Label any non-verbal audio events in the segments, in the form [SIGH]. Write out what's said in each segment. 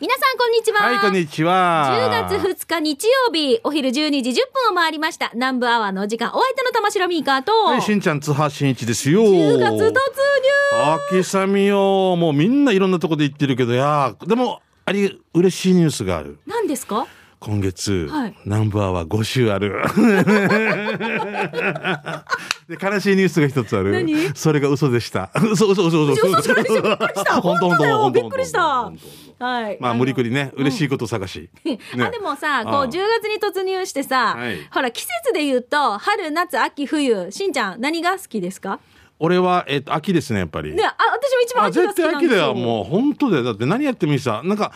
皆さんこんにちは。はい、こんにちは。10月2日日曜日、お昼12時10分を回りました。南部アワーのお時間、お相手の玉城ミーカーと、はい、しんちゃん、津波しんいちですよ。10月突入秋雨よ。もうみんないろんなとこで言ってるけど、いやーでも、あり、嬉しいニュースがある。何ですか？今月、はい南部アワー5週ある。[LAUGHS] で悲しいニュースが一つある。何？それが嘘でした。嘘嘘嘘嘘嘘それびっくりした。本当本当だよ。本当びっくりした。本当はい。まあ無理くりね、嬉しいこと探し。[LAUGHS] あでもさ、こうああ10月に突入してさ、はいほら季節で言うと春夏秋冬しんちゃん何が好きですか？俺はえっと秋ですねやっぱり。ねあ私も一番あ秋が好絶対きなんですよ。秋だよもう本当だよだって何やってもいいさなんか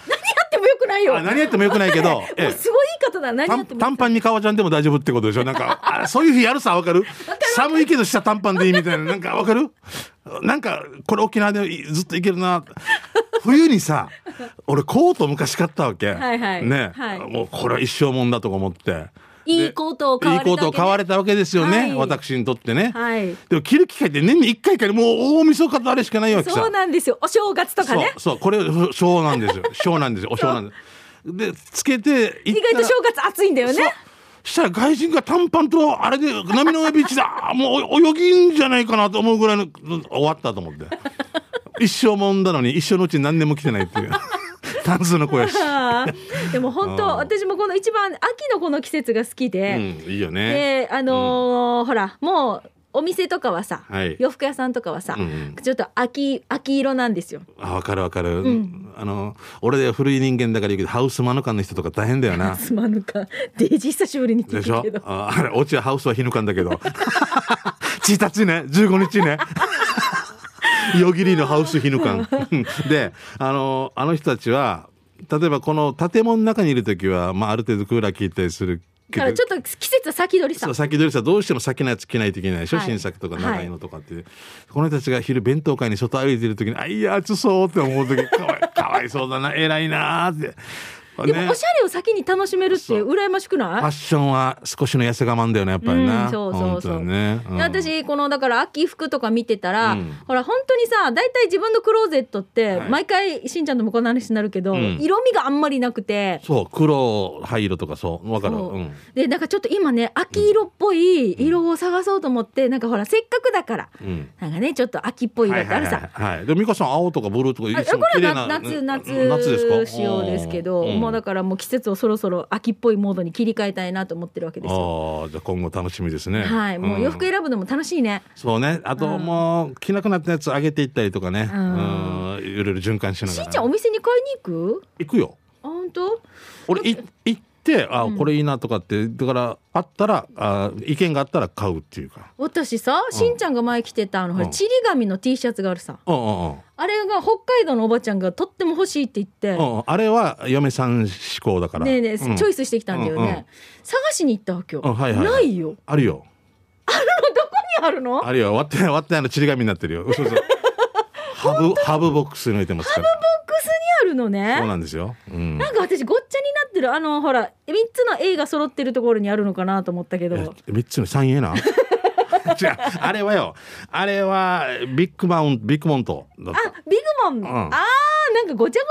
ないよ。あ何やってもよくないけど。[LAUGHS] もうえすごい言い方だ。何や短っても短パンに革ジャンでも大丈夫ってことでしょ？なんか [LAUGHS] あそういう日やるさわかる？寒いけど下短パンでいいみたいな。なんかわかる？なんかこれ沖縄でずっといけるな。冬にさ [LAUGHS] 俺コート昔買ったわけ、はいはい。ね、はい。もうこれは一生もんだとか思っていいコートを買いいわれたわけね。コートを買われたわけですよね、はい。私にとってね、はい。でも着る機会って年に1回かにもう大晦日とあれしかないわけさ。そうなんですよ。お正月とかね。そう。そうこれ小なんですよ。[LAUGHS] 小なんですよ。お小なんですでつけて意外と正月暑いんだよね。そう。したら外人が短パンとあれで波の上ビーチだ。[LAUGHS] もう泳ぎんじゃないかなと思うぐらいの終わったと思って。[LAUGHS] 一生もんだのに一生のうちに何年も来てないっていう単数の子やし、あ [LAUGHS] ーでも本当私もこの一番秋のこの季節が好きうで、ん、いいよね。であのーほらもうお店とかはさ、はい。洋服屋さんとかはさ、うんうん。ちょっと秋秋色なんですよ。あ分かる分かる、ん。あの俺で古い人間だから言うけどハウスマヌカンの人とか大変だよな。すまぬかデージ久しぶりに聞でしょ？いたけど。ああれおちはハウスはヒヌカンだけど。[LAUGHS] [LAUGHS] 1日ね15日ね夜霧のハウスヒヌカン。[LAUGHS] であのあの人たちは例えばこの建物の中にいる時は、まあ、ある程度クーラー効いたりするけどちょっと季節先取りさ。そう。先取りさどうしても先のやつ着ないといけないでしょ、はい。新作とか長いのとかって、この人たちが昼弁当会に外歩いてる時にあいや暑そうって思う時かわいかわいそうだな偉いなーって。ね。でもおしゃれを先に楽しめるって羨ましくファッないションは少しの痩せ我慢だよねやっぱりな、うんそうそうそう。ね、うん。で私このだから秋服とか見てたら、うん。ほら本当にさ大体自分のクローゼットって、はい。毎回しんちゃんともこの話になるけど、うん。色味があんまりなくて。そう黒灰色とかそう。わかる？でなんかちょっと今ね秋色っぽい色を探そうと思って、なんかほらせっかくだからうん。なんかねちょっと秋っぽい色ってあるさ、はいはいはいはい。で美香さん青とかブルーとかいあつもこれは夏夏夏ですか？仕様ですけど、うんもうだからもう季節をそろそろ秋っぽいモードに切り替えたいなと思ってるわけですよ。ああじゃあ今後楽しみですね。はい、もう洋服ん選ぶのも楽しいね。そうね。あとうん。もう着なくなったやつ上げていったりとかね。ううん。んいろいろ循環しながら。しんちゃんお店に買いに行く？行くよ。あ本当？俺い行ってあうん。これいいなとかってだからあったらあ意見があったら買うっていうか。私さ、しんちゃんが前着てたあの、うん。ちり紙の T シャツがあるさ。うんうんうん。あれが北海道のおばちゃんがとっても欲しいって言って。うんうん。あれは嫁さん志向だから。ねえねえ、うん。チョイスしてきたんだよね、うんうん探しに行ったわけよ、うんはいはいないよ。あるよ。どこにあるの？あるよ。割って割ってあのちり紙になってるよ。嘘嘘。[LAUGHS] ハブハブボックスに置いてますから。ボックスるのね。そうなんですよ、うん、なんか私ごっちゃになってるあのほら3つの A が揃ってるところにあるのかなと思ったけど。え三つの三 A [LAUGHS] な違う。あれはよ。あれはビッグマウンビッグモントあビッグモン、うん。あーなんかごちゃご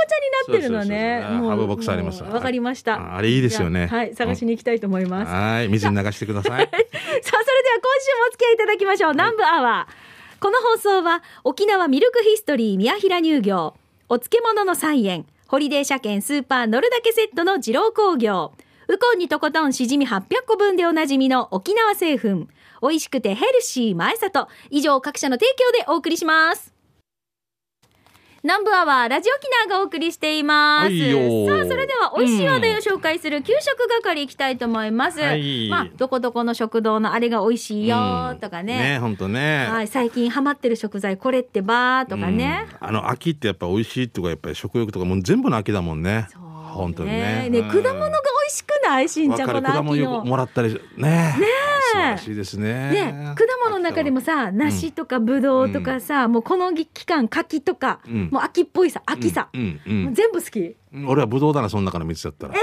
ちゃになってるのね。ハブボックスあります。わかりました。ああれいいですよね。はい探しに行きたいと思います、さはい。水に流してください。あそれでは今週もお付き合いいただきましょう、南部アワーこの放送は沖縄ミルクヒストリー宮平乳業お漬物の菜園ホリデー車検スーパー乗るだけセットの二郎工業。ウコンにとことんしじみ800個分でおなじみの沖縄製粉。美味しくてヘルシー前里。以上各社の提供でお送りします。南部アワーラジオキナがお送りしています、はいさあそれでは美味しい話題を紹介する給食係いきたいと思います、はい。まあどこどこの食堂のあれが美味しいよとかね,、ね本当ね、はい、最近ハマってる食材これってばーとかね、うん。あの秋ってやっぱ美味しいとかやっぱり食欲とかもう全部の秋だもんね。そう本当にね。ねうん果物が美味しくない？しんちゃんこの秋のくもらったりね素晴らしいですね。ね、果物の中でもさ梨とかぶどうとかさ、もうこの期間柿とか、うん。もう秋っぽいさ秋さ、うんうん全部好き。うん俺はブドウだなその中の3つだったら。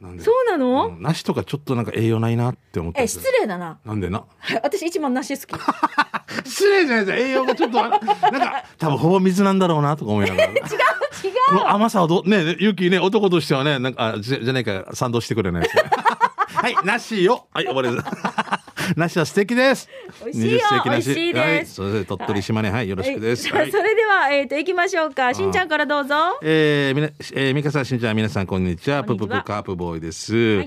なんで？そうなの、うん。梨とかちょっとなんか栄養ないなって思って。え失よ礼だな。なんでな？私一番梨好き。[LAUGHS] 失礼じゃないですよ。栄養がちょっとなんか多分ほぼ水なんだろうなとか思いながら。違う違この甘さはどうねゆきね男としてはねなんかあじゃじゃないか賛同してくれないですねはい梨よはい終わりです梨は素敵です。美味しいよ20世紀梨。美味しいです。はい。それで鳥取島根。はいよろしくです、はい、はい。それではえっ、と行きましょうか。しんちゃんからどうぞ。えー、みな、えー、みかさん、しんちゃん、皆さん、こんにちは。こんにちは。プププカープボーイです。い。え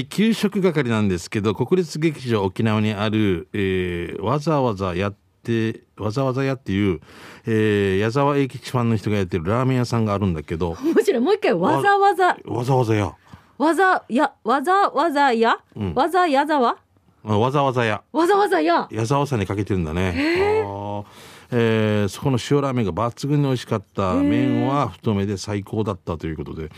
ー給食係なんですけど、国立劇場沖縄にある、えー、わざわざやって、わざわざやっていう、えー、矢沢永吉ファンの人がやってるラーメン屋さんがあるんだけど、もちろんもう一回わざわざ。わざわざや、わざやわざわざや、うん。わざやざわあわざわざや、わざわざや矢沢さんにかけてるんだね。あー。えーそこの塩ラーメンが抜群に美味しかった麺は太めで最高だったということで。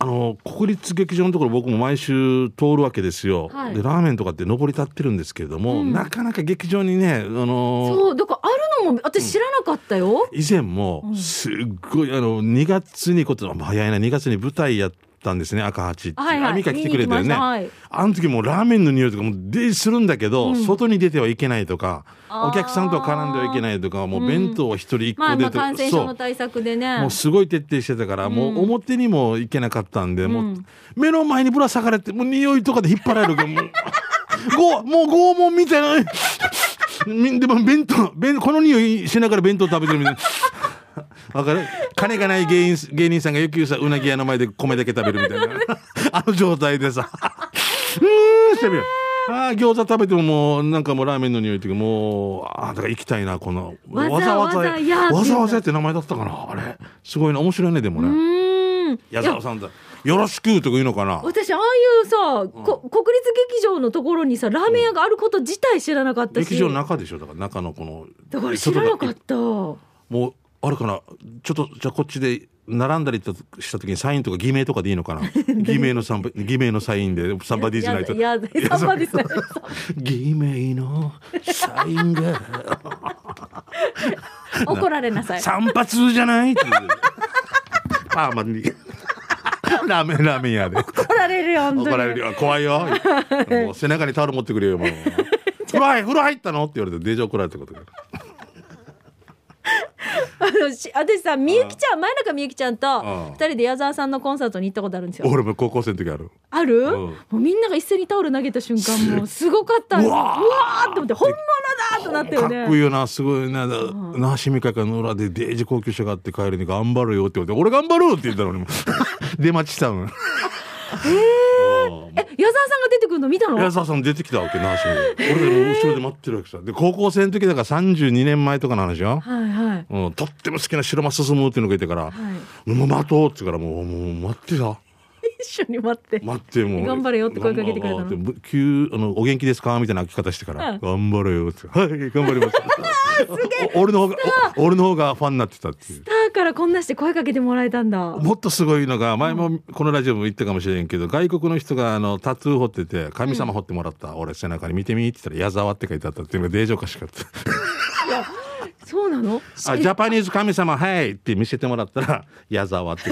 あの国立劇場のところ僕も毎週通るわけですよ、はい。でラーメンとかって上り立ってるんですけれども、なかなか劇場にねあのそうだからあるのも私知らなかったよ、以前もすっごいあの2月にことまあ早いな2月に舞台やったんですね赤八って、はいはい。あミカ来てくれたよね、はい。あの時もうラーメンの匂いとかも出するんだけど、外に出てはいけないとかお客さんとは絡んではいけないとかもう弁当は一人一個でとか、まあまあ感染症の対策でね。もうすごい徹底してたから、もう表にも行けなかったんで、もう目の前にぶら下がれてもう匂いとかで引っ張られるから [LAUGHS] もうごもう拷問みたいな。みでも弁当弁この匂いしながら弁当食べてるみたいな。わかる？金がない芸人芸人さんがよくさうなぎ屋の前で米だけ食べるみたいな。[LAUGHS] あの状態でさ。うーん。してみるあー餃子食べてももうなんかもうラーメンの匂いっていうかもうあーだから行きたいなこの。わざわざわざわざって名前だったかなあれ。すごいね面白いねでもうねーん。矢沢さんだ。よろしくとか言うのかな。私ああいうさ、こ国立劇場のところにさラーメン屋があること自体知らなかったし、劇場の中でしょだから中のこのだから知らなかった。もうあるかな？ちょっとじゃあこっちで並んだりとした時にサインとか偽名とかでいいのかな？[LAUGHS] 偽名のサンバ偽名のサインでサンバディじゃないといやいやサンバディじゃない偽名のサインが。[LAUGHS] 怒られなさい。散髪じゃないっていう。パーマに。ラーメンラーメン屋で。怒られるよ怒られるよ。怖いよ。[LAUGHS] もう背中にタオル持ってくれよもう。風呂入風呂入ったの？って言われてデージ怒られたことがあのし私さみゆきちゃん前中みゆきちゃんとん。二人で矢沢さんのコンサートに行ったことあるんですよ。俺も高校生の時ある。ある、ん。もうみんなが一斉にタオル投げた瞬間もうすごかった。ううわーーって思って本物だとなったよかっこいいねよなすごいな。那覇みかかの裏でデージ高級車があって帰りに頑張るよって言われて俺頑張るって言ったのにも出待ちしたのえ矢沢さんが出てくるの見たの？矢沢さん出てきたわけ那覇市に。俺後ろで待ってるわけさ。で高校生の時だから32年前とかの話よ、はいはい。うん、とっても好きな白間進むっていうのがいてから、はい。もう待とうって言うからもうもう待ってさ。一緒に待って。待ってもう。頑張れよって声かけてくれたの。急あのお元気ですか？みたいな開き方してから、うん頑張れよって。はい頑張ります。お [LAUGHS] 俺の方がお俺の方がファンになってたっていう。だからこんなして声かけてもらえたんだ。もっとすごいのが前もこのラジオも言ったかもしれんけど外国の人があのタトゥー彫ってて神様彫ってもらった、俺背中に見てみって言ったら矢沢って書いてあったっていうのがデージおかしかったそうなの？あジャパニーズ神様はいって見せてもらったら矢沢って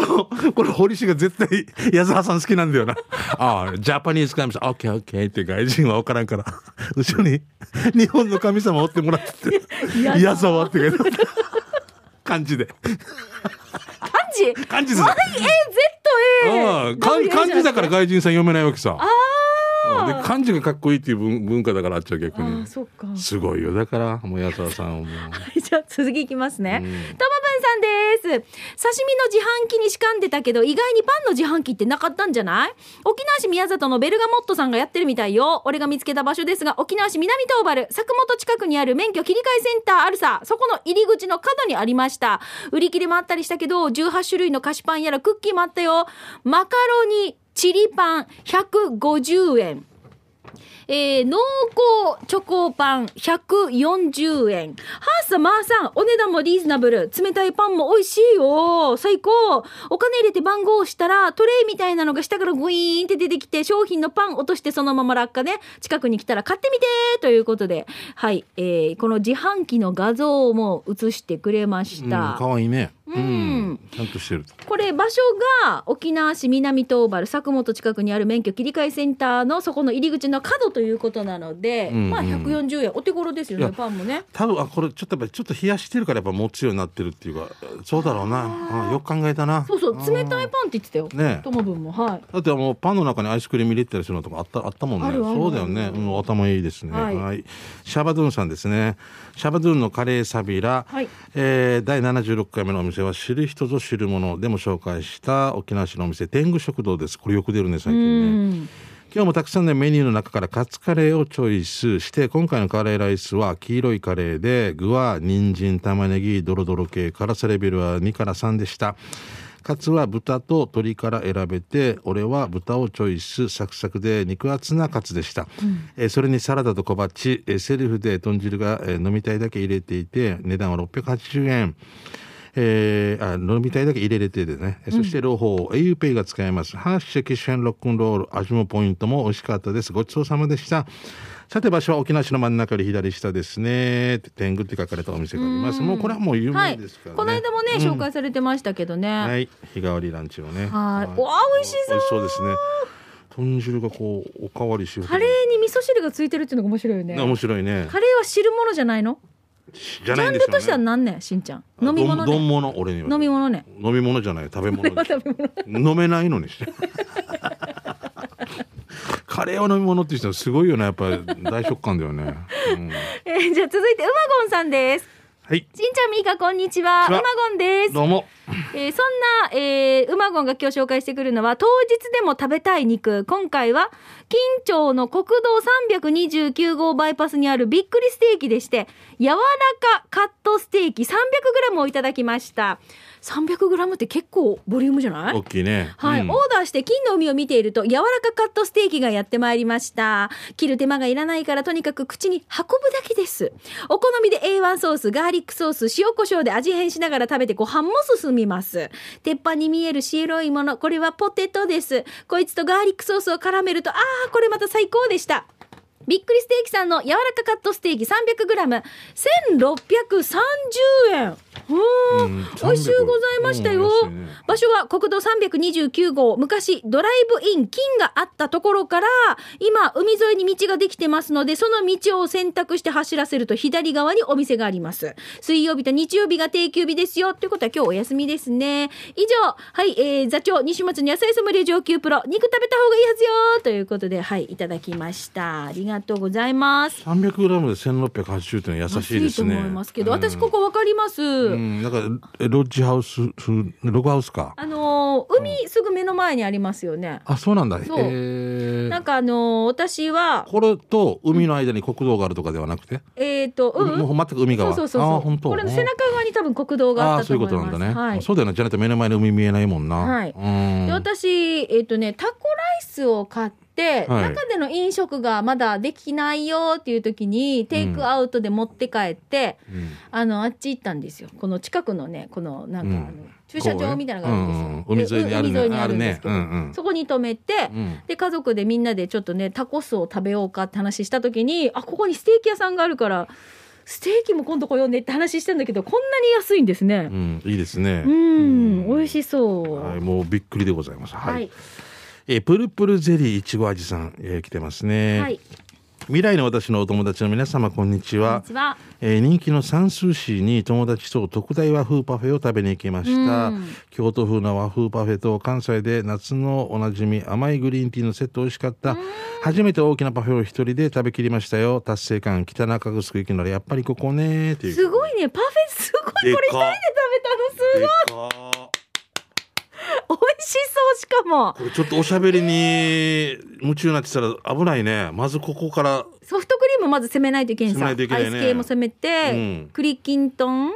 も [LAUGHS] うこれ堀氏が絶対矢沢さん好きなんだよな。[LAUGHS] あジャパニーズ神様。オッケーオッケーって外人は分からんから。[LAUGHS] 後ろに日本の神様追ってもらってて。矢沢。って書いてあった漢字で。漢字？漢字です。YAZA ああ漢漢字だから外人さん読めないわけさ。あうんで漢字がかっこいいっていう文文化だからあっちは逆あに。あそっか。すごいよ。だからもう矢沢さんはもう。じゃあ続きいきますね。うんです。刺身の自販機に仕込んでたけど、意外にパンの自販機ってなかったんじゃない？沖縄市宮里のベルガモットさんがやってるみたいよ。俺が見つけた場所ですが、沖縄市南東原、作本近くにある免許切り替えセンターあるさ。そこの入り口の角にありました。売り切れもあったりしたけど、18種類の菓子パンやらクッキーもあったよ。マカロニ、チリパン、150円。えー、濃厚チョコパン140円。はーさまーさん、お値段もリーズナブル。冷たいパンも美味しいよ。最高。お金入れて番号を押したら、トレイみたいなのが下からグイーンって出てきて、商品のパン落としてそのまま落下ね。近くに来たら買ってみてということで、はい、えー、この自販機の画像も映してくれましうんた。かわいいねうんちゃんとしてるとこれ場所が沖縄市南東原佐久本近くにある免許切り替えセンターのそこの入り口の角ということなので、うんうん。まあ140円。お手頃ですよねパンもね。多分あこれちょっとやっぱりちょっと冷やしてるからやっぱ持つようになってるっていうかそうだろうな。あよく考えたな。そうそう冷たいパンって言ってたよ。ね友分も。はい。だってもうパンの中にアイスクリーム入れてたりするのとかあったあったもんね。あるあるそうだよね、うん、頭いいですね。ははい。い、シャバドゥンさんですね。シャバドゥンのカレーサビラ、はい。えー第76回目のお店は知る人ぞ知るものでも紹介した沖縄市のお店天狗食堂です。これよく出るね最う近ね。ん今日もたくさんのメニューの中からカツカレーをチョイスして今回のカレーライスは黄色いカレーで具は人参玉ねぎドロドロ系辛さレベルは2から3でした。カツは豚と鶏から選べて俺は豚をチョイスサクサクで肉厚なカツでした、えーそれにサラダと小鉢、えーセルフで豚汁が、えー飲みたいだけ入れていて値段は680円えー、あ飲みたいだけ入れれてでね、そして両方 auPay が使えます。ハッシュキッシュンロックンロール味もポイントも美味しかったです。ごちそうさまでした。さて場所は沖縄市の真ん中より左下ですね。天狗って書かれたお店があります。もうこれはもう有はい名ですからね、この間もね、紹介されてましたけどね、はい。日替わりランチをね。はい。はわあ美味しそう。美味しそうですね。豚汁がこうおかわりしカレーに味噌汁がついてるっていうのが面白いよね。面白いね。カレーは汁物じゃないの？じゃジャンないんですよねルとしては何ねしんちゃん。飲み物ね。丼物俺には。飲み物ね。飲み物じゃない食べ物です食べ物飲めないのにして。[LAUGHS] カレーを飲み物って人はすごいよね。やっぱり大食感だよね、うん、[LAUGHS] えーじゃあ続いてうまごんさんですはい。しんちゃんみーかこんにちは。うまごんです。どうも。えーそんな、えー、うまごんが今日紹介してくるのは当日でも食べたい肉。今回は金町の国道329号バイパスにあるびっくりステーキでして柔らかカットステーキ 300g をいただきました 300g って結構ボリュームじゃない？大きいね。はい、うん。オーダーして金の海を見ていると柔らかカットステーキがやってまいりました。切る手間がいらないからとにかく口に運ぶだけです。お好みで A1 ソースガーリックソース塩コショウで味変しながら食べてご飯も進みます。鉄板に見える白いものこれはポテトです。こいつとガーリックソースを絡めるとあーこれまた最高でしたびっくりステーキさんの柔らかカットステーキ 300g1630 円ううん。ん美味しゅうございましたよ、ね。場所は国道329号昔ドライブイン金があったところから今海沿いに道ができてますのでその道を選択して走らせると左側にお店があります。水曜日と日曜日が定休日ですよ。ということは今日お休みですね。以上はい、えー、座長西松の野菜ソムリエ上級プロ肉食べた方がいいはずよということではいいただきました。ありがとうございます。300g で1680っていうのは優しいですね。安と思いますけど、うん私ここわかります、うん、なんかえロッジハウスすログハウスか？あのー海すぐ目の前にありますよね。あそうなんだ。そう。えー、なんかあのー私はこれと海の間に国道があるとかではなくて、えっ、と、うん、もう全く海側。そうそうそうそう。あ本当。これの背中側に多分国道があったと思います。いうことなんだね、はい。そうだよね。じゃないと目の前に海見えないもんな。はい。うん。で私えっ、とねタコライスを買って、はい。中での飲食がまだできないよっていう時にテイクアウトで持って帰って、うん。あのあっち行ったんですよ。この近くのねこのなんか、うん。駐車場みたいなのがあるんですよ、うんうん。海沿いにあるんですけど、ね。うんうん。そこに止めて、うん。で家族でみんなでちょっとねタコスを食べようかって話した時にあここにステーキ屋さんがあるからステーキも今度来ようねって話したんだけどこんなに安いんですね。う。ん、いいですね。うん、美味しそう。はい、もうびっくりでございます。はい。はい、えープルプルゼリーいちご味さん、えー来てますね。はい、未来の私のお友達の皆様こんにちはに。ちは。えー人気の三数市に友達と特大和風パフェを食べに行きました、うん京都風の和風パフェと関西で夏のおなじみ甘いグリーンティーのセット美味しかった初めて大きなパフェを一人で食べきりましたよ達成感北中城行くならやっぱりここねっていうすごいね、パフェすごい。これ一人で食べたのすごい。[LAUGHS] 美味しそうしかも。これちょっとおしゃべりに夢中になってたら危ないね。まずここからソフトクリームまず攻めないといけないといけないね。アイス系も攻めて、うん。栗きんとん、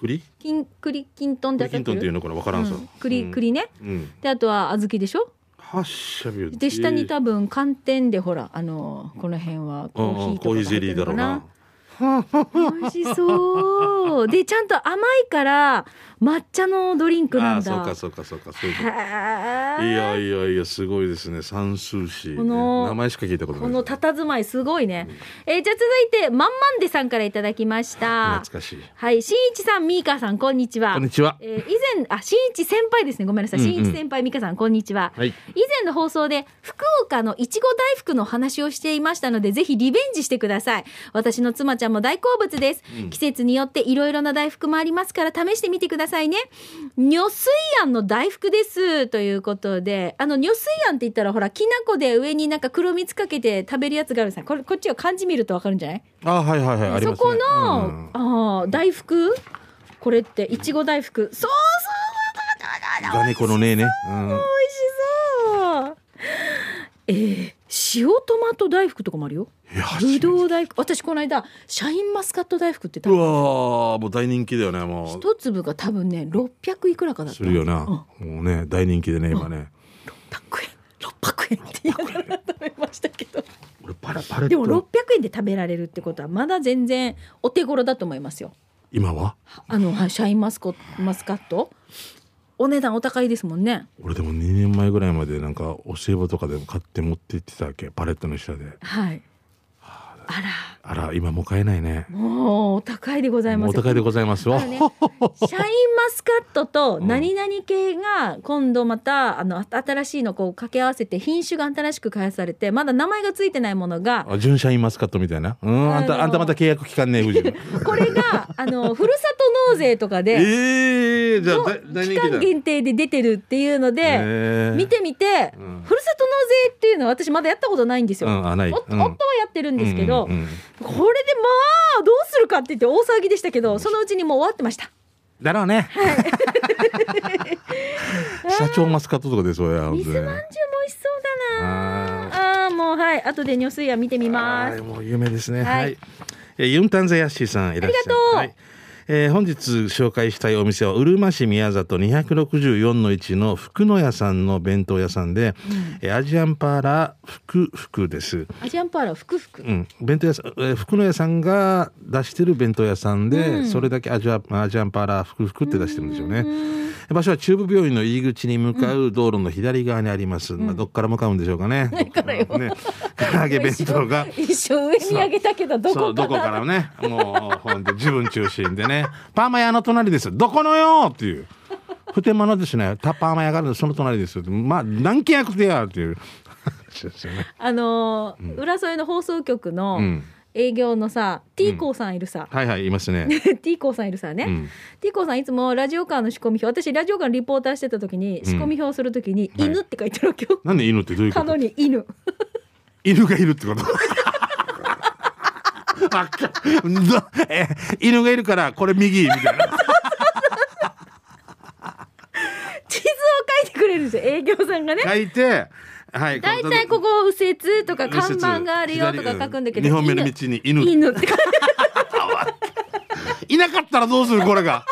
栗？きん栗きんとんで栗きんとんっていうのかな分からんさ、うん。栗うん。栗ね。うん。であとは小豆でしょ？発射ビューで下に多分寒天でほらあのこの辺はコーヒーとかコーヒーゼリーだろうな。美味しそう。でちゃんと甘いから抹茶のドリンクなんだ。あそうかそうかそうかそういうこと。へいーやいやいやすごいですね。三数詞、ね、この名前しか聞いたことない。この佇まいすごいね、えーじゃあ続いてまんまんでさんからいただきました。懐かしい。はいしんいちさんみーかさんこんにちは。こんにちは。えー以前あしんいち先輩ですね。ごめんなさい。うんうん。しんいち先輩みかさんこんにちは、はい。以前の放送で福岡のいちご大福の話をしていましたのでぜひリベンジしてください。私の妻ちゃんも大好物です、季節によっていろいろな大福もありますから試してみてくださいね。女水庵の大福ですということであの女水庵って言ったらほらきな粉で上になんか黒蜜かけて食べるやつがあるんですよこれこっちは漢字見るとわかるんじゃない？あはいはいはいあそこの、うん。あー大福？これっていちご大福。そうそうガネコのねえね、うん。美味しそう。えー、塩トマト大福とかもあるよ。ぶどう大福。私この間シャインマスカット大福ってう食べたわーもう大人気だよねもう。一粒が多分ね600いくらかだった。するよな、もうね大人気でね今ね、600円。600円って言いながら食べましたけど。俺パラパレットでも600円で食べられるってことはまだ全然お手頃だと思いますよ。今は？あのはいシャインマスコマスカットお値段お高いですもんね。俺でも2年前ぐらいまでなんかお歳暮とかでも買って持って行ってたわけ。パレットの下で。はい。ああら。今もう買えないね。らもうお高いでございますお高いでございますよ、あのね、シャインマスカットと何々系が今度またあの新しいのこう掛け合わせて品種が新しく開発されてまだ名前がついてないものがあ純シャインマスカットみたいな。うんあんたあんたまた契約期間ね [LAUGHS] これがあのふるさと納税とかでええじゃあの大大期間限定で出てるっていうので、へー。見てみて、うん。ふるさと納税っていうのは私まだやったことないんですよ。うん夫うん。はやってるんですけど、うんうんうん。これでまあどうするかって言って大騒ぎでしたけどそのうちにもう終わってました。だろうね、[LAUGHS] 社長マスカットとかでそうや水まんじゅうも美味しそうだな。ああーもうはい。後で女水屋見てみます。はいもう有名ですね。はい。はい。えーユンタンザヤッシーさんいらっしゃいありがとう。はいえー本日紹介したいお店はうるま市宮里264の1の福野屋さんの弁当屋さんで、えーアジアンパーラ福福です。アジアンパーラーふくふくうん、弁当屋さん、えー福野屋さんが出してる弁当屋さんで、うん。それだけアジアアジアンパーラ福福って出してるんですよね。場所は中部病院の入り口に向かう道路の左側にあります。まあどっから向かうんでしょうかね。からよ。ね、唐揚げ弁当が。一生上に上げたけどどここからね。もうほんと自分中心でね。パーマ屋の隣です。どこのよっていう。普天間のですねタパーマ屋があるのその隣ですよ。まあ何件役でやっていう。あのー浦添の放送局のうん営業のさ、T コーさんいるさ、はいはいいますね。[LAUGHS] T コーさんいるさね、うん。T コーさんいつもラジオカーの仕込み表私ラジオカーのリポーターしてた時に仕込み表をする時に「はい。犬」って書いてるわけよ、なんで犬ってどういうこ角とに「犬」犬がいるってこと？え [LAUGHS] 犬がいるからこれ右みたいな。地図を書いてくれるんですよ営業さんがね。書いてはい大体ここ右折とか看板があるよとか書くんだけど2本目の道に犬。犬って。書いていなかったらどうするこれが。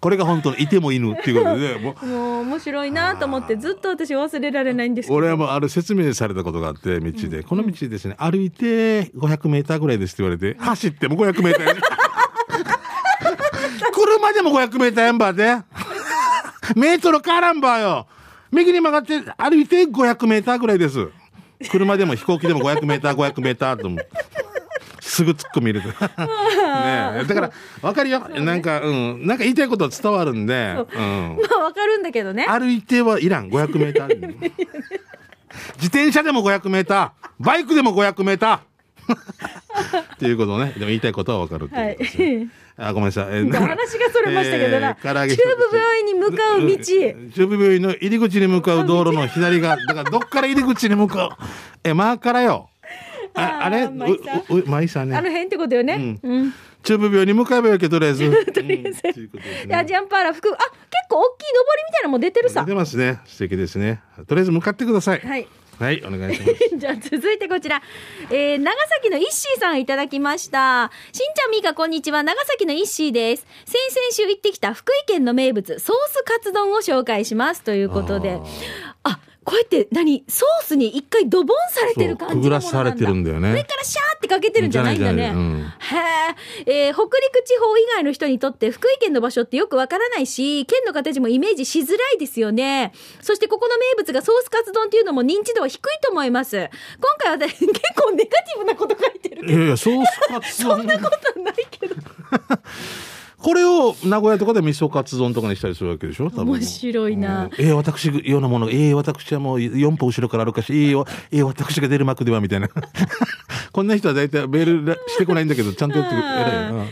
これが本当にいても犬っていうことで、[LAUGHS] もう。もう面白いなと思ってずっと私忘れられないんですけど。俺はもうある説明されたことがあって、道で、この道ですね、歩いて500メーターぐらいですって言われて、走っても500メーターや。[LAUGHS] 車でも500メーターやんばで。[LAUGHS] メートル変わらんばよ。右に曲がって歩いて500メーターぐらいです。車でも飛行機でも500メーター、500メーターと。すぐ突っ込み入れて。[LAUGHS] ねえだから、わかるよ。なんか、うん。なんか言いたいことは伝わるんで、うん。まあわかるんだけどね歩いてはいらん500メーター [LAUGHS] 自転車でも500メーターバイクでも500メーターっていうことねでも言いたいことはわかるってはいいうことですね。あごめんなさい、[LAUGHS] えー話がそれましたけどな、えー中部病院に向かう道、ん中部病院の入り口に向かう道路の左側 [LAUGHS] だからどっから入り口に向かう。えまあからよ。ああれ？あー舞さん。ううう舞さんね。あの辺ってことよね、うん。中部病院に向かえばよけとりあえず。とりあえずでアジアンパーラ服。あ結構大きい上りみたいなのも出てるさ。出てますね。素敵ですね。とりあえず向かってください。はいはいお願いします。[LAUGHS] じゃあ続いてこちら、えー、長崎のイッシーさんいただきました。しんちゃんみーかこんにちは。長崎のイッシーです。先々週行ってきた福井県の名物ソースカツ丼を紹介します。ということで。あこうやって何ソースに一回ドボンされてる感じのものなんだ。くぐらされてるんだよね。上からシャーってかけてるんじゃないんだね。うん。へええー北陸地方以外の人にとって福井県の場所ってよくわからないし県の形もイメージしづらいですよね。そしてここの名物がソースカツ丼っていうのも認知度は低いと思います。今回は私 [LAUGHS] 結構ネガティブなこと書いてるけど。いやいやソースカツ丼 [LAUGHS] そんなことないけど [LAUGHS] これを名古屋とかで味噌カツ丼とかにしたりするわけでしょ？面白いな。うん。ええ私ようなものええ私はもう4歩後ろから歩かしええよええ私が出る幕ではみたいなこんな人は大体メールしてこないんだけどちゃんとやってくれ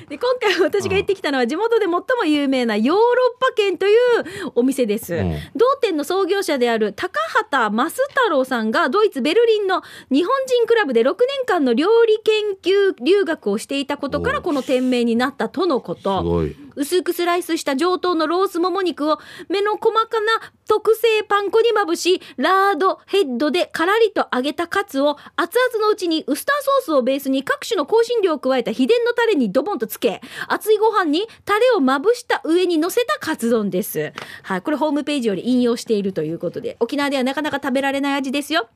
[LAUGHS] で今回私が行ってきたのは地元で最も有名なヨーロッパ圏というお店です、うん。同店の創業者である高畑増太郎さんがドイツベルリンの日本人クラブで6年間の料理研究留学をしていたことからおこの店名になったとのこすとごい薄くスライスした上等のロースもも肉を目の細かな特製パン粉にまぶし、ラードヘッドでカラリと揚げたカツを熱々のうちにウスターソースをベースに各種の香辛料を加えた秘伝のタレにドボンとつけ、熱いご飯にタレをまぶした上に乗せたカツ丼です。はい、これホームページより引用しているということで、沖縄ではなかなか食べられない味ですよ。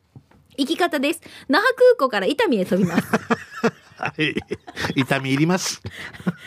行き方です。那覇空港から伊丹へ飛びます。はい。痛み入ります。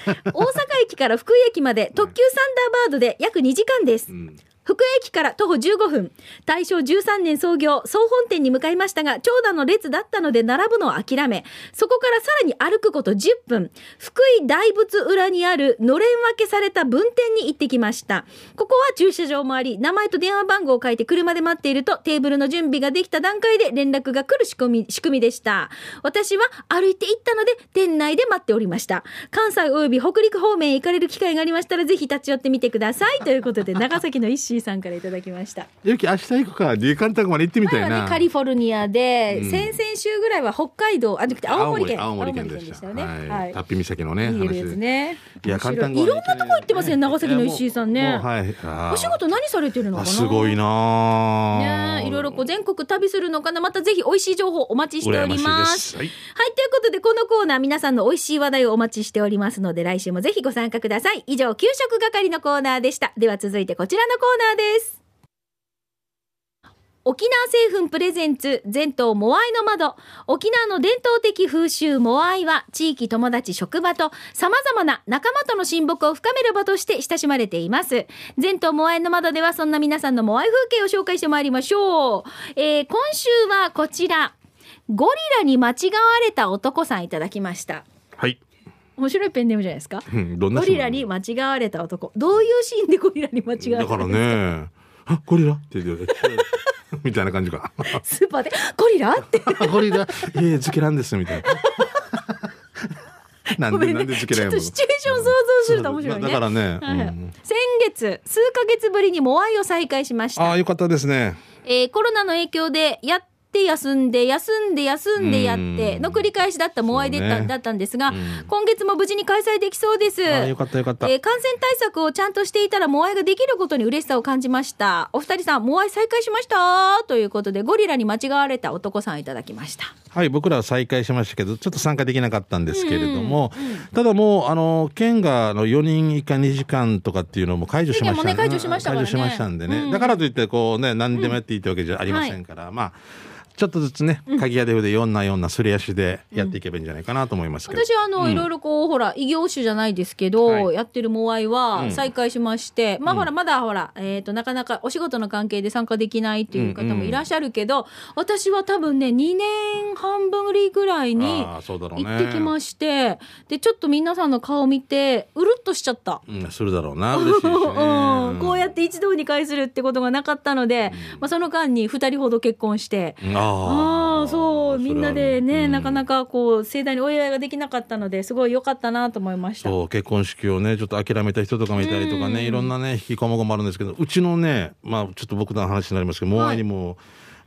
大阪駅から福井駅まで特急サンダーバードで約2時間です。ん福井駅から徒歩15分。大正13年創業、総本店に向かいましたが、長蛇の列だったので並ぶのを諦め、そこからさらに歩くこと10分、福井大仏裏にあるのれん分けされた分店に行ってきました。ここは駐車場もあり、名前と電話番号を書いて車で待っていると、テーブルの準備ができた段階で連絡が来る仕組み、仕組みでした。私は歩いて行ったので、店内で待っておりました。関西及び北陸方面へ行かれる機会がありましたら、ぜひ立ち寄ってみてください。ということで、長崎のイッシーさんからいただきました。ゆき明日行くか D カンタクまで行ってみたいな。ね、カリフォルニアで、うん。先々週ぐらいは北海道、あ、じゃ青森県。青森県でした。よね。はい、はい。タッピ岬のねいいです話。ね。い。や簡単語いろんなとこ行ってますね、長崎の石井さんね。はい。お仕事何されてるのかな？あすごいなねえいろいろこう全国旅するのかな？またぜひ美味しい情報お待ちしており羨ます。はい。はいということでこのコーナー皆さんの美味しい話題をお待ちしておりますので来週もぜひご参加ください。以上給食係のコーナーでした。では続いてこちらのコーナーです。沖縄製粉プレゼンツ全島モアイの窓。沖縄の伝統的風習モアイは地域友達職場と様々な仲間との親睦を深める場として親しまれています。全島モアイの窓ではそんな皆さんのモアイ風景を紹介してまいりましょう、えー今週はこちら。ゴリラに間違われた男さんいただきました。はい。面白いペンネームじゃないですか。うんゴリラに間違われた男。どういうシーンでゴリラに間違われただからね。あゴリラ？って言って [LAUGHS] みたいな感じか。スーパーで「ゴリラ?」って。あ [LAUGHS] ゴリラ？ええ漬けなんですみたいな。[LAUGHS] なんでなんで漬けちょなんやっとシチュエーション想像すると面白いね。だからね、はい。はいうん。先月数ヶ月ぶりにモアイを再開しました。ああよかったですね。えーコロナの影響でやって休んで休んで休んでやってうん。の繰り返しだったモアイでだったんですが、うん。今月も無事に開催できそうです。よかったよかった、えー感染対策をちゃんとしていたらモアイができることに嬉しさを感じました。お二人さん、モアイ再開しました？ということで、ゴリラに間違われた男さんいただきました。はい僕らは再開しましたけどちょっと参加できなかったんですけれども、ただもうあの県があの4人以下2時間とかっていうのも解除しましたね。解除しましたね。解除しましたんでね、うんだからといってこうね何でもやっていいってわけじゃありませんから、まあちょっとずつね鍵屋で腕4な4なすり足でやっていけばいいんじゃないかなと思いますけど、私はあの、うん。いろいろこうほら異業種じゃないですけど、はい。やってるモアイうん。は再開しまして、まあほらまだほら、えー、となかなかお仕事の関係で参加できないっていう方もいらっしゃるけど、私は多分ね2年半ぶりぐらいにああそうだろうね。行ってきまして、でちょっと皆さんの顔見てうるっとしちゃった。うん、するだろうな。[LAUGHS] 嬉しいしね、うん、こうやって一堂に会するってことがなかったので、まあ、その間に2人ほど結婚して、ああそうみんなでね、なかなかかこう盛大にお祝いができなかったのですごい良かったなと思いました。結婚式をねちょっと諦めた人とかもいたりとかね、いろんなね引きこもごもあるんですけどうちのねまあちょっと僕の話になりますけどモアイにも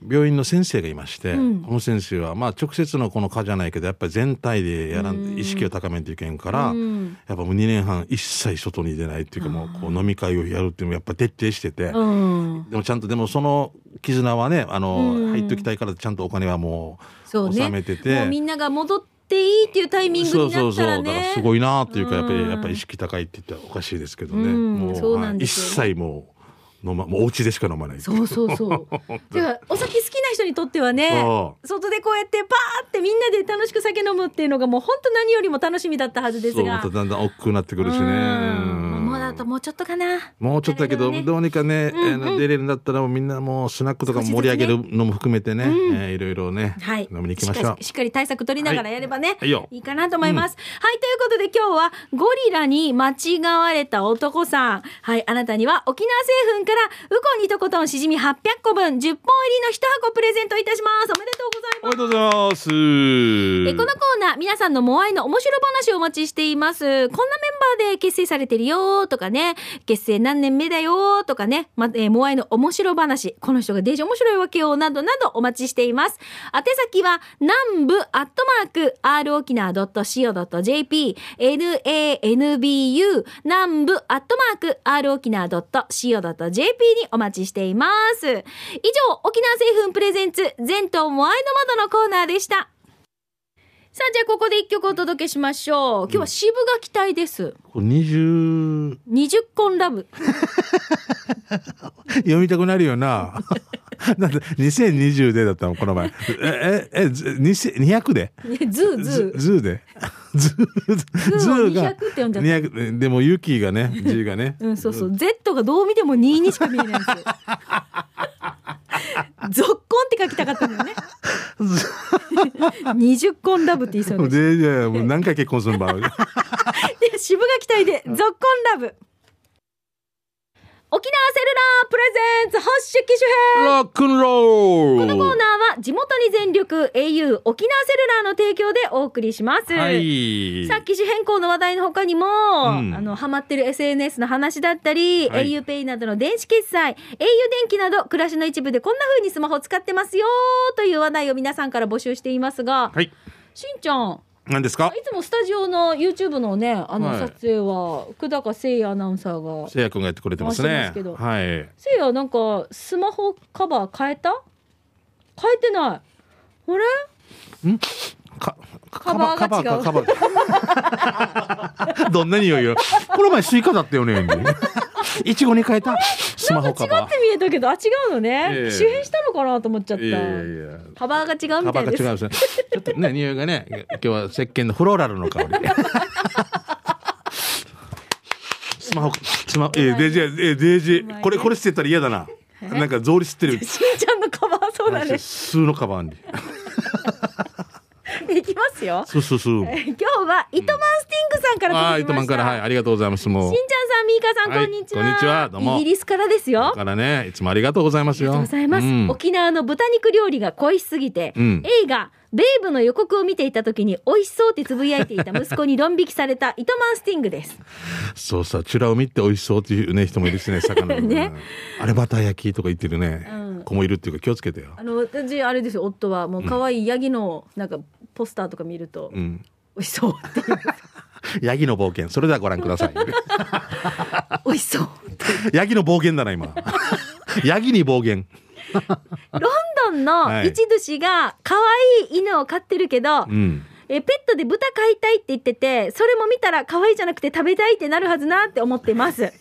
病院の先生がいまして、うん。この先生はまあ直接のこの科じゃないけどやっぱり全体でやらん、うん。意識を高めんといけんから、うん。やっぱもう2年半一切外に出ないっていうかもうこう飲み会をやるっていうのもやっぱ徹底してて、うん、でもちゃんとでもその絆はねあの、うん。入っときたいからちゃんとお金はもそうね。納めててもうみんなが戻っていいっていうタイミングそうになったそうそうだからすごいなっていうかやっぱりうんやっぱり意識高いって言ったらおかしいですけどね、うん。もう一切もう飲まもうお家でしか飲まないそうそうそう。[LAUGHS] ではお酒好きな人にとってはねそ、外でこうやってパーってみんなで楽しく酒飲むっていうのがもう本当何よりも楽しみだったはずですそうまが。ただんだん億劫になってくるしねもうだともうちょっとかな。もうちょっとだけど、どうにかね、あの出れるんだったらもうみんなもうスナックとか盛り上げるのも含めてね、うんえーいろいろね、はい。飲みに行きましょうしっかり。対策取りながらやればね、いいかなと思います。はい、ということで今日はゴリラに間違われた男さん。はい、あなたには沖縄製粉からウコンにとことんしじみ800個分10本入りの1箱プレゼントいたします。おめでとうございます。おめでとうございます。えこのコーナー皆さんのモアイの面白話をお待ちしています。こんなメンバーで結成されてるよとかね、結成何年目だよとかね、ま、えーモアイの面白話、この人がデージ面白いわけよなどなどお待ちしています。宛先は南部アットマーク r 沖縄 .co.jp nanbu 南部アットマーク r 沖縄 .co.jp にお待ちしています。以上、沖縄製粉プレゼンツ全島モアイの窓のコーナーでした。さあ、じゃあここで一曲お届けしましょう。今日は渋が期待です。これ20二十婚ラブ。[LAUGHS] 読みたくなるよな。だって2020でだったのこの前。えええず2000 200で？ズーズズー。ズーでズー [LAUGHS] ズーを200って読んじゃった200でもユキがね G がねうん、そうそう。Z がどう見ても2にしか見えないんですよ。[LAUGHS] ゾッコンって書きたかったのよね。二十婚ラブって言いそうです。でじゃあもう何回結婚するんば [LAUGHS] で、渋が期待で、ゾッコンラブ。沖縄セルラープレゼンツ発色機種編。ロックンロール。このコーナーは地元に全力 au 沖縄セルラーの提供でお送りします。はい。さっき機種変更の話題の他にも、ん。あの、ハマってる SNS の話だったり、はい。auPay などの電子決済、au 電気など暮らしの一部でこんな風にスマホ使ってますよという話題を皆さんから募集していますが、はい。しんちゃん、何ですか？いつもスタジオの YouTube のね、あのはい。撮影は、久高誠也アナウンサーが、せいやくんがやってくれてますね。はい。せいやなんかスマホカバー変えた？変えてない。あれ？かカバーが違うカバーカバー。どんな匂いよ。この前スイカだったよねいちごに変えた？スマホカ違バって見えたけど、あ、違うのね。ええ。周辺したのかなと思っちゃった。ーいやいやいや。カバーが違うみカバたいです。ーが違うんですねちょっとね匂いがね今日は石鹸のフローラルの香り。スマホスマホえーデージえーデージ。これこれ捨てたら嫌だな。なんか草履吸ってる。しんちゃんのカバーそうだね。数のカバーに [LAUGHS] いきますよ。スースースーえ今日は糸満スティングさんからああ糸。満から。はいありがとうございますもう。しんちゃんさん、みーかさん、はいこんにちは。こんにちはどうも。イギリスからですよ。だからねいつもありがとうございますよ。ありがとうございます、うん。沖縄の豚肉料理が恋しすぎて、うん。映画ベイブの予告を見ていた時に美味しそうってつぶやいていた息子にドン引きされた [LAUGHS] 糸満スティングです。そうさチュラを見て美味しそうっていうね人もいるしね [LAUGHS] 魚のね。あれバター焼きとか言ってるね、うん。子もいるっていうか気をつけてよ。あの私あれですよ夫はもう可愛いヤギのなんかポスターとか見るとうん。美味しそうっていう。ヤギの冒険。それではご覧ください。[LAUGHS] 美味しそうヤギの暴言だな今。[LAUGHS] ヤギに暴言ロンドンのはい。一主が可愛い犬を飼ってるけど、うん。えペットで豚飼いたいって言っててそれも見たら可愛いじゃなくて食べたいってなるはずなって思ってます。[LAUGHS] 今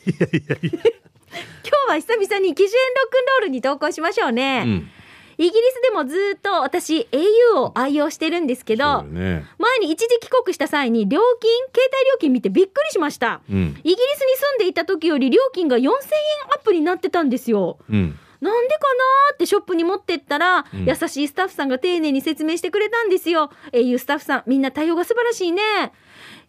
日は久々に機種園ロックンロールに投稿しましょうね、うんイギリスでもずっと私 au を愛用してるんですけど、ね。前に一時帰国した際に料金携帯料金見てびっくりしました。うん。イギリスに住んでいた時より料金が4000円アップになってたんですよ。うん。なんでかなーってショップに持ってったら、うん。優しいスタッフさんが丁寧に説明してくれたんですよ。au スタッフさんみんな対応が素晴らしいね。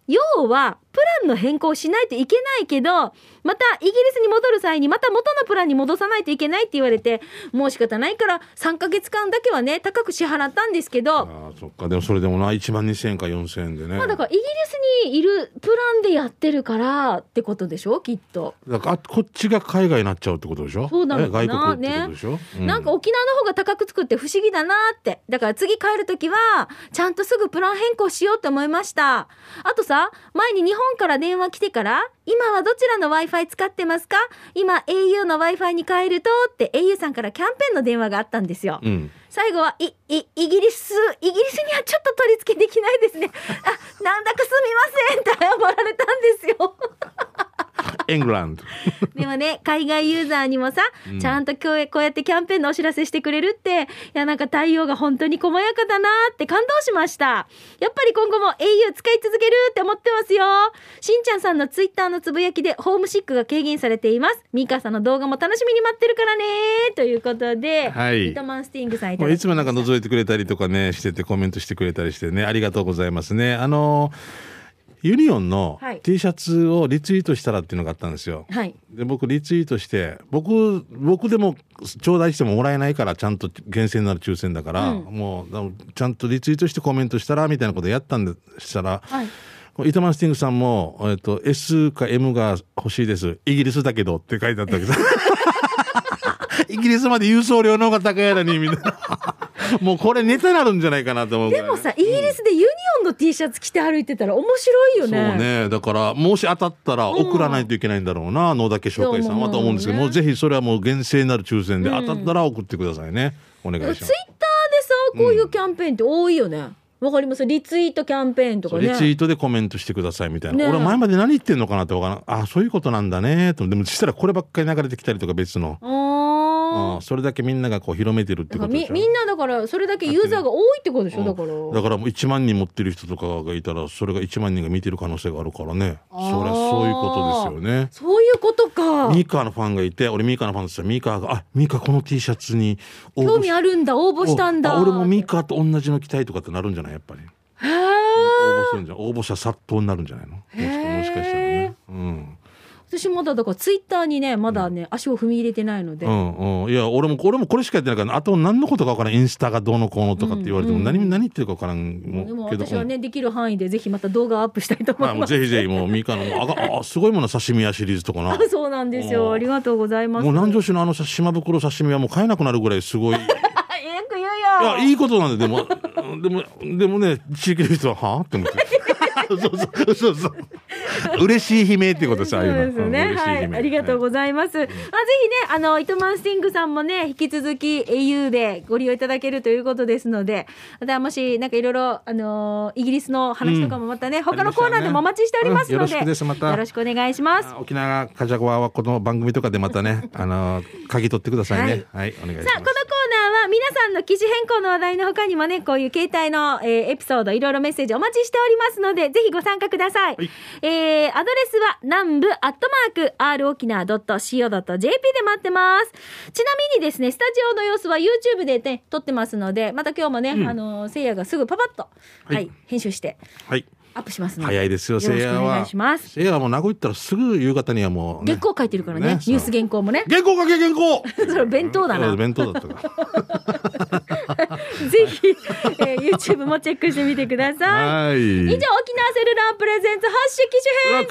要はプランの変更をしないといけないけどまたイギリスに戻る際にまた元のプランに戻さないといけないって言われてもう仕方ないから3ヶ月間だけはね高く支払ったんですけど。ああそっか。でもそれでもな1万2000円か4000円でね。まあだからイギリスにいるプランでやってるからってことでしょ？きっと。だからあこっちが海外になっちゃうってことでしょ？そうなのかなえ外国ってことでしょ、うなんか沖縄の方が高くつくって不思議だなって。だから次帰るときは、ちゃんとすぐプラン変更しようって思いました。あとさ、前に日本から電話来てから、今はどちらの Wi-Fi 使ってますか？今 au の Wi-Fi に変えるとって au さんからキャンペーンの電話があったんですよ。うん最後は、い、い、イギリス、イギリスにはちょっと取り付けできないですね。あ、なんだかすみませんって謝られたんですよ。エングランド。[LAUGHS] でもね、海外ユーザーにもさ、ちゃんと今日こうやってキャンペーンのお知らせしてくれるって、いや、なんか対応が本当に細やかだなって感動しました。やっぱり今後も au 使い続けるって思ってますよ。しんちゃんさんのツイッターのつぶやきで、ホームシックが軽減されています。ミカさんの動画も楽しみに待ってるからねということで、はいマンスティングさんいたもういつもなんか覗いてくれたりとかね、しててコメントしてくれたりしてね、ありがとうございますね。あの、ユニオンのはい T シャツをリツイートしたらっていうのがあったんですよ。はい。で、僕リツイートして、僕、僕でも頂戴してももらえないから、ちゃんと厳選なる抽選だから、うんもう、だちゃんとリツイートしてコメントしたら、みたいなことやったんでしたら、はい。イタマンスティングさんも、えっと、S か M が欲しいです。イギリスだけどって書いてあったわけです。[LAUGHS] イギリスまで郵送料の方が高いやらに、みたいな。[LAUGHS] もうこれネタになるんじゃないかなと思うでもさ、イギリスでユニオンの T シャツ着て歩いてたら面白いよそうね。ね。だから、もし当たったら送らないといけないんだろうな、野岳紹介さんはと思うんですけど、もうぜひそれはもう厳正なる抽選で、うん当たったら送ってくださいね。お願いしますツイッター。でさ、こういうキャンペーンって多いよね。わ、かります？リツイートキャンペーンとかね。リツイートでコメントしてくださいみたいな。ね俺前まで何言ってんのかなってわからん。あ、そういうことなんだね。と。でも、そしたらこればっかり流れてきたりとか別の。あーあそれだけみんながこう広めてるってことでしょ？みんなだからそれだけユーザーが多いってことでしょ？だから。だからもう1万人持ってる人とかがいたらそれが1万人が見てる可能性があるからね。そりゃあーそういうことですよね。そういうことか。ミーカーのファンがいて俺ミーカーのファンですよ。ミーカーが「あミーカーこの T シャツに応興味あるんだ、応募したんだ。あ俺もミーカーと同じの着たいとかってなるんじゃない？やっぱり。へ応ー募するんじゃん。応募者殺到になるんじゃないの？もしかしたらね。うん私まだだからツイッターにね、まだね、足を踏み入れてないので。うんうん、いや俺も俺もこれしかやってないからあと何のことか分からん。インスタがどうのこうのとかって言われてもうん何,、何言ってるか分からん。もでも私はね、できる範囲でぜひまた動画をアップしたいと思まあ、います。ぜひぜひもう [LAUGHS] ミカのもうあがあすごいもの刺身屋シリーズとかな。そうなんですよ。ありがとうございます。もう南城市のあの島袋刺身はもう買えなくなるぐらいすごい。[LAUGHS] よく言うよ。やいいことなんででもでもでもね地域の人ははあって思って [LAUGHS] そうそう。そうそう。嬉しい悲鳴っていうことですああいうですね。はい。ありがとうございます。あぜひね、あの糸満スティングさんもね、引き続き au でご利用いただけるということですので、またもしなんかいろいろあのイギリスの話とかもまたね、他のコーナーでもお待ちしておりますので、うん。よろしくですまた。よろしくお願いします。あ沖縄カジャゴワはこの番組とかでまたねあの [LAUGHS] 鍵取ってくださいね。はい、お願いしさあ、このコーますナーは皆さんの記事変更の話題の他にもね、こういう携帯の、えーエピソード、いろいろメッセージお待ちしておりますので、ぜひご参加ください。はい。えーアドレスは南部アットマーク r 沖縄 .co.jp で待ってます。ちなみにですね、スタジオの様子は YouTube でね、撮ってますので、また今日もね、うん。あの、せいやがすぐパパッと、はい、はい。編集して。はいアップしますので。早いですよせいやはいします。せいやはもう名古屋行ったらすぐ夕方にはもう、ね、原稿書いてるからね、ねニュース原稿もね。原稿書け原稿 [LAUGHS] それ弁当だなうん弁当だったから [LAUGHS] ぜひ、えー YouTube もチェックしてみてください。はい以上、沖縄セルラープレゼンツ発色機種編。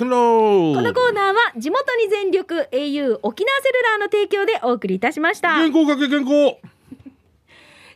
このコーナーは地元に全力 au 沖縄セルラーの提供でお送りいたしました。原稿書け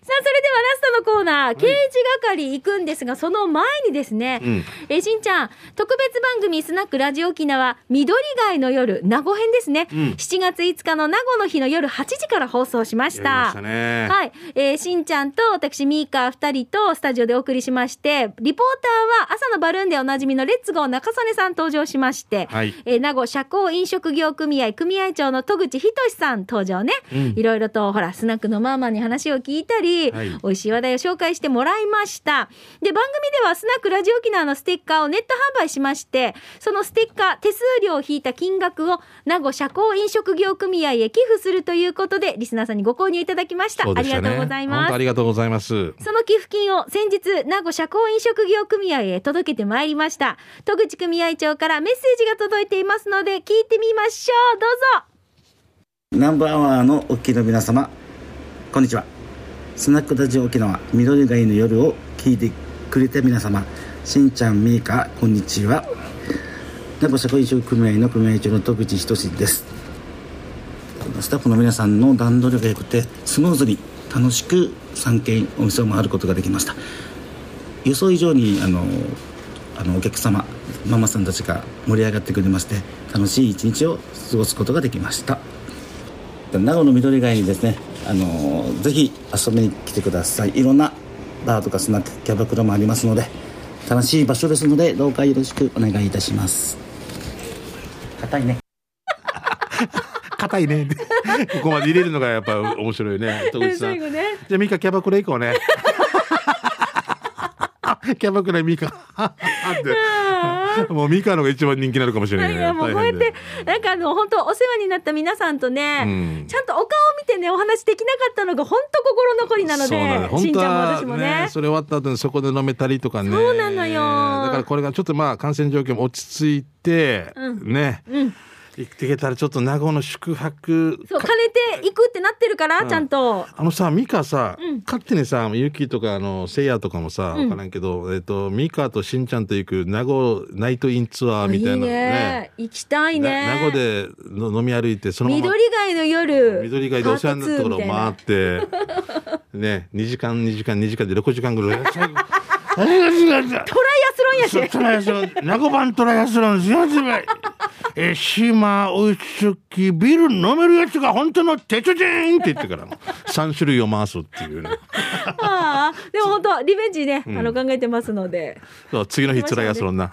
原稿それではラストのコーナー、刑事係行くんですが、その前にですね、うんえーしんちゃん、特別番組スナックラジオ沖縄、緑街の夜、名護編ですね。うん7月5日の名護の日の夜8時から放送しました。やりましたねはい。えーしんちゃんと私、ミーカー2人とスタジオでお送りしまして、リポーターは朝のバルーンでおなじみのレッツゴー中曽根さん登場しまして、はいえー名護社交飲食業組合組合長の戸口仁さん登場ね。うんいろいろと、ほら、スナックのママに話を聞いたり、はい美味しい話題を紹介してもらいました。で、番組ではスナックラジオ沖縄のステッカーをネット販売しまして、そのステッカー、手数料を引いた金額を名護社交飲食業組合へ寄付するということで、リスナーさんにご購入いただきました。ねありがとうござい本ます。当ありがとうございますその寄付金を先日、名護社交飲食業組合へ届けてまいりました。戸口組合長からメッセージが届いていますので、聞いてみましょう。どうぞ。ナンバーワーのお聞きの皆様こんにちはスナックラジオ沖縄緑がいの夜を聞いてくれた皆様。しんちゃんみーかこんにちは。名護社会飲食組合の組合長の戸口仁です。スタッフの皆さんの段取りが良くてスムーズに楽しく3軒お店を回ることができました。予想以上にあのあのお客様ママさんたちが盛り上がってくれまして楽しい一日を過ごすことができました。名護の緑街にですねあのぜひ遊びに来てくださいいろんなバーとかスナックキャバクラもありますので楽しい場所ですのでどうかよろしくお願いいたします硬いね [LAUGHS] 硬いね。ここまで入れるのがやっぱ面白いね。[LAUGHS] 戸口さん。ね。じゃあミカキャバクラ行こうね。[LAUGHS] キャバクラミカ。ってもうミカのが一番人気なのかもしれないね。いやもうこうやってなんかあの本当お世話になった皆さんとね、うん。ちゃんとお顔を見てねお話できなかったのが本当心残りなのでしんちゃんもは私もね。それ終わった後にそこで飲めたりとかね。そうなのよ。だからこれがちょっとまあ感染状況も落ち着いて、うん。ね。うん。行っていけたらちょっと名護の宿泊かそう兼ねていくってなってるから、うん。ちゃんと。あのさミカさ、うん。勝手にさユキとかあのセイヤとかもさ、うん分からんけど、えっとミカとしんちゃんと行く名護ナイトインツアーみたいなね。行きたいね。な名護での飲み歩いてそのまま緑貝の夜緑街でお世話になったところを回ってね2時間2時間2時間で6時間ぐらい。[LAUGHS] [LAUGHS] トライアスロンやし。トライアスロン。名護版トライアスロンすいませんえー島ウイスキービール飲めるやつが本当の鉄人って言ってから3種類を回すっていうね。ああでも本当リベンジね、ん。あの考えてますので。そう次の日トライアスロンな。あ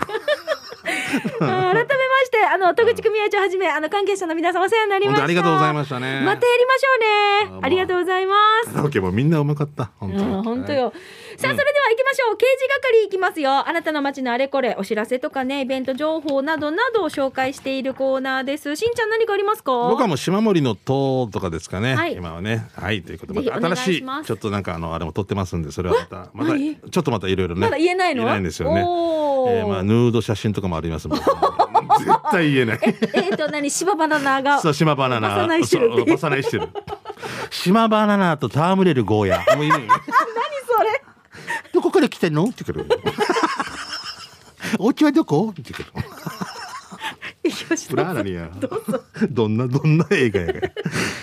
改めましてあの戸口組合長はじめあの関係者の皆さんお世話になりました。ありがとうございましたね。またやりましょうね。ありがとうございます。カラオケもみんなうまかった本当に。うん、本当よ。さあ、それでは行きましょう。刑事係行きますよ。あなたの街のあれこれ、お知らせとかね、イベント情報などなどを紹介しているコーナーです。しんちゃん何かありますか？僕はもう島森の塔とかですかね、はい。今はね。はいということでまた新しいちょっとなんかあのあれも撮ってますんでそれはまたまた何？ちょっとまたいろいろね。まだ言えないの？言えないんですよね。えーまあヌード写真とかもありますもん。絶対言えない。[LAUGHS] えっと、何？芝バナナが。そう島バナナ。バサナイして。るサナイしてる島バナナと戯れるゴーヤもういいから来てんの？ってくるお家はどこ？ってくる吉プラーナにや。どんな、どんな映画やが。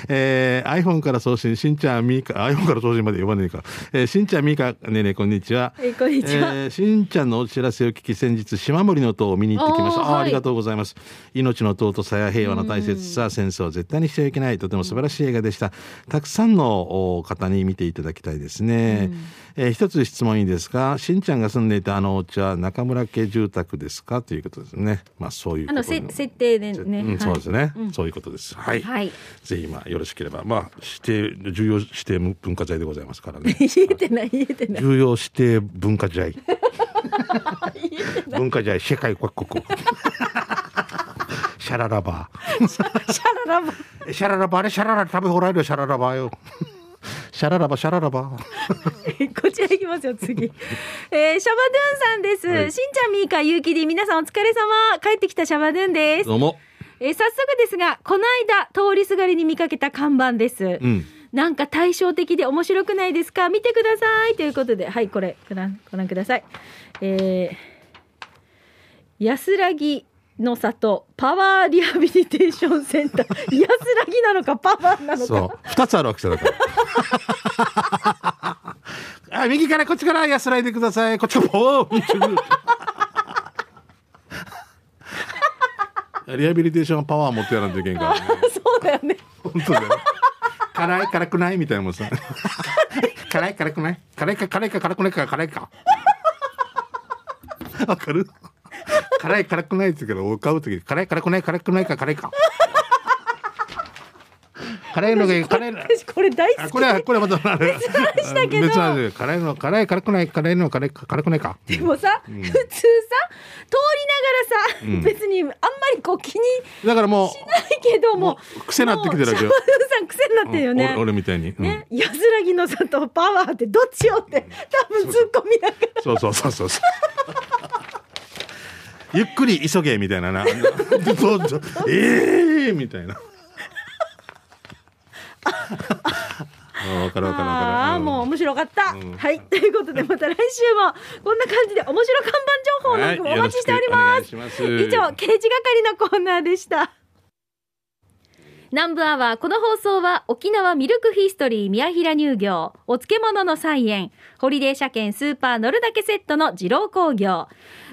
えー、iPhone から送信、しんちゃん、みーか、iPhone から送信まで呼ばねえか。えー、しんちゃん、みーか、ねえねえ、こんにちは。はいこんにちはえー、しんちゃんのお知らせを聞き、先日、島森の塔を見に行ってきました。あーありがとうございます。命の尊さや平和の大切さ、戦争は絶対にしてはいけない。とても素晴らしい映画でした。たくさんのお方に見ていただきたいですね。えー一つ質問いいですか？しんちゃんが住んでいたあのお家は中村家住宅ですか？ということですね。まあそういうあの、せ設定でね。うん、はいそうですね、そういうことです。はい。はいぜひまあよろしければ、まあ指定重要指定文化財でございますからね。[LAUGHS] 言えてない、言えてない。重要指定文化財。[LAUGHS] 文化財世界各国。シャララバシャララバ。ー。シャララバーあれシャララ食べ放題よシャララバーよ。シャララバシャララバー。[LAUGHS] こちら行きますよ、次。えー、シャバドゥンさんです。はいしんちゃん、みーか、ゆうきり、皆さんお疲れ様。帰ってきたシャバドゥンです。どうも。えー早速ですが、この間、通りすがりに見かけた看板です。うん。なんか対照的で面白くないですか？見てくださいということで、はい、これ、ご覧ご覧ください。えー、安らぎの里パワーリハビリテーションセンター。[LAUGHS] 安らぎなのか、パワーなのそうか。。二つあるわけだから。[LAUGHS] あ、右からこっちから安らいでください。こっちから、おーリハビリテーションパワー持ってやらんといけんからね。[LAUGHS] そうだよね。本当だよ。辛い辛くないみたいなもんさ。辛い辛くない？辛いか辛いか辛くないか辛いか。わかる？辛い辛くないって言うから買うとき辛い辛くない辛くないか辛いか。辛いのがいい辛いの。私これ大好き。あこれはこれはまた別の話だけど別の話で辛いの辛い辛くない辛いの辛い辛くないか。でもさ、普通さ、通りながらさ、うん別にあんまりこう気にだからもうないけども癖になってきてるわけよさん癖になってるよね。俺俺みたいに。うんね、安らぎの里パワーってどっちよって多分突っ込みながらそうそうそうそうそう。ゆっくり急げみたいなな。え [LAUGHS] えー、みたいな。[LAUGHS] あわかるわかるわかる。ああーもう面白かった、うん。はい。[LAUGHS] ということでまた来週もこんな感じで面白看板情報なんかもお待ちしております,、はいます。以上刑事係のコーナーでした南部アワーこの放送は沖縄ミルクヒストリー宮平乳業お漬物の菜園ホリデー車検スーパー乗るだけセットの二郎工業。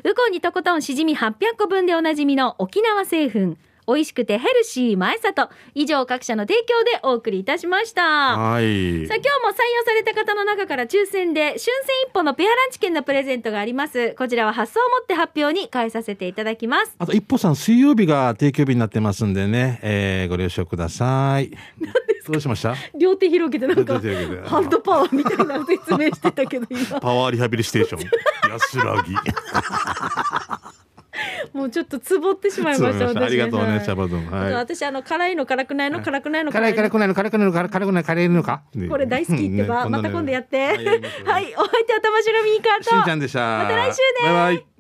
ウコンにとことんしじみ800個分でおなじみの沖縄製粉。美味しくてヘルシー前里。以上各社の提供でお送りいたしました。はい。さあ今日も採用された方の中から抽選で春戦一歩のペアランチ券のプレゼントがあります。こちらは発送をもって発表に返させていただきます。あと一歩さん水曜日が定休日になってますんでね、えーご了承ください。どうしました？両手広げてなんかハンドパワーみたいなの説明してたけど今。[LAUGHS] パワーリハビリステーション。安らぎ [LAUGHS] もうちょっとつぼってしまいました私ありがとうねはい。シャバドゥンはい私あの辛いの辛くないの辛くないの辛い辛くないの辛くないの辛くない辛いのかこれ大好きってば、ねまた今度やって。はいお相手は玉城ミーカーと。しんちゃんでしたまた来週ねバイバイ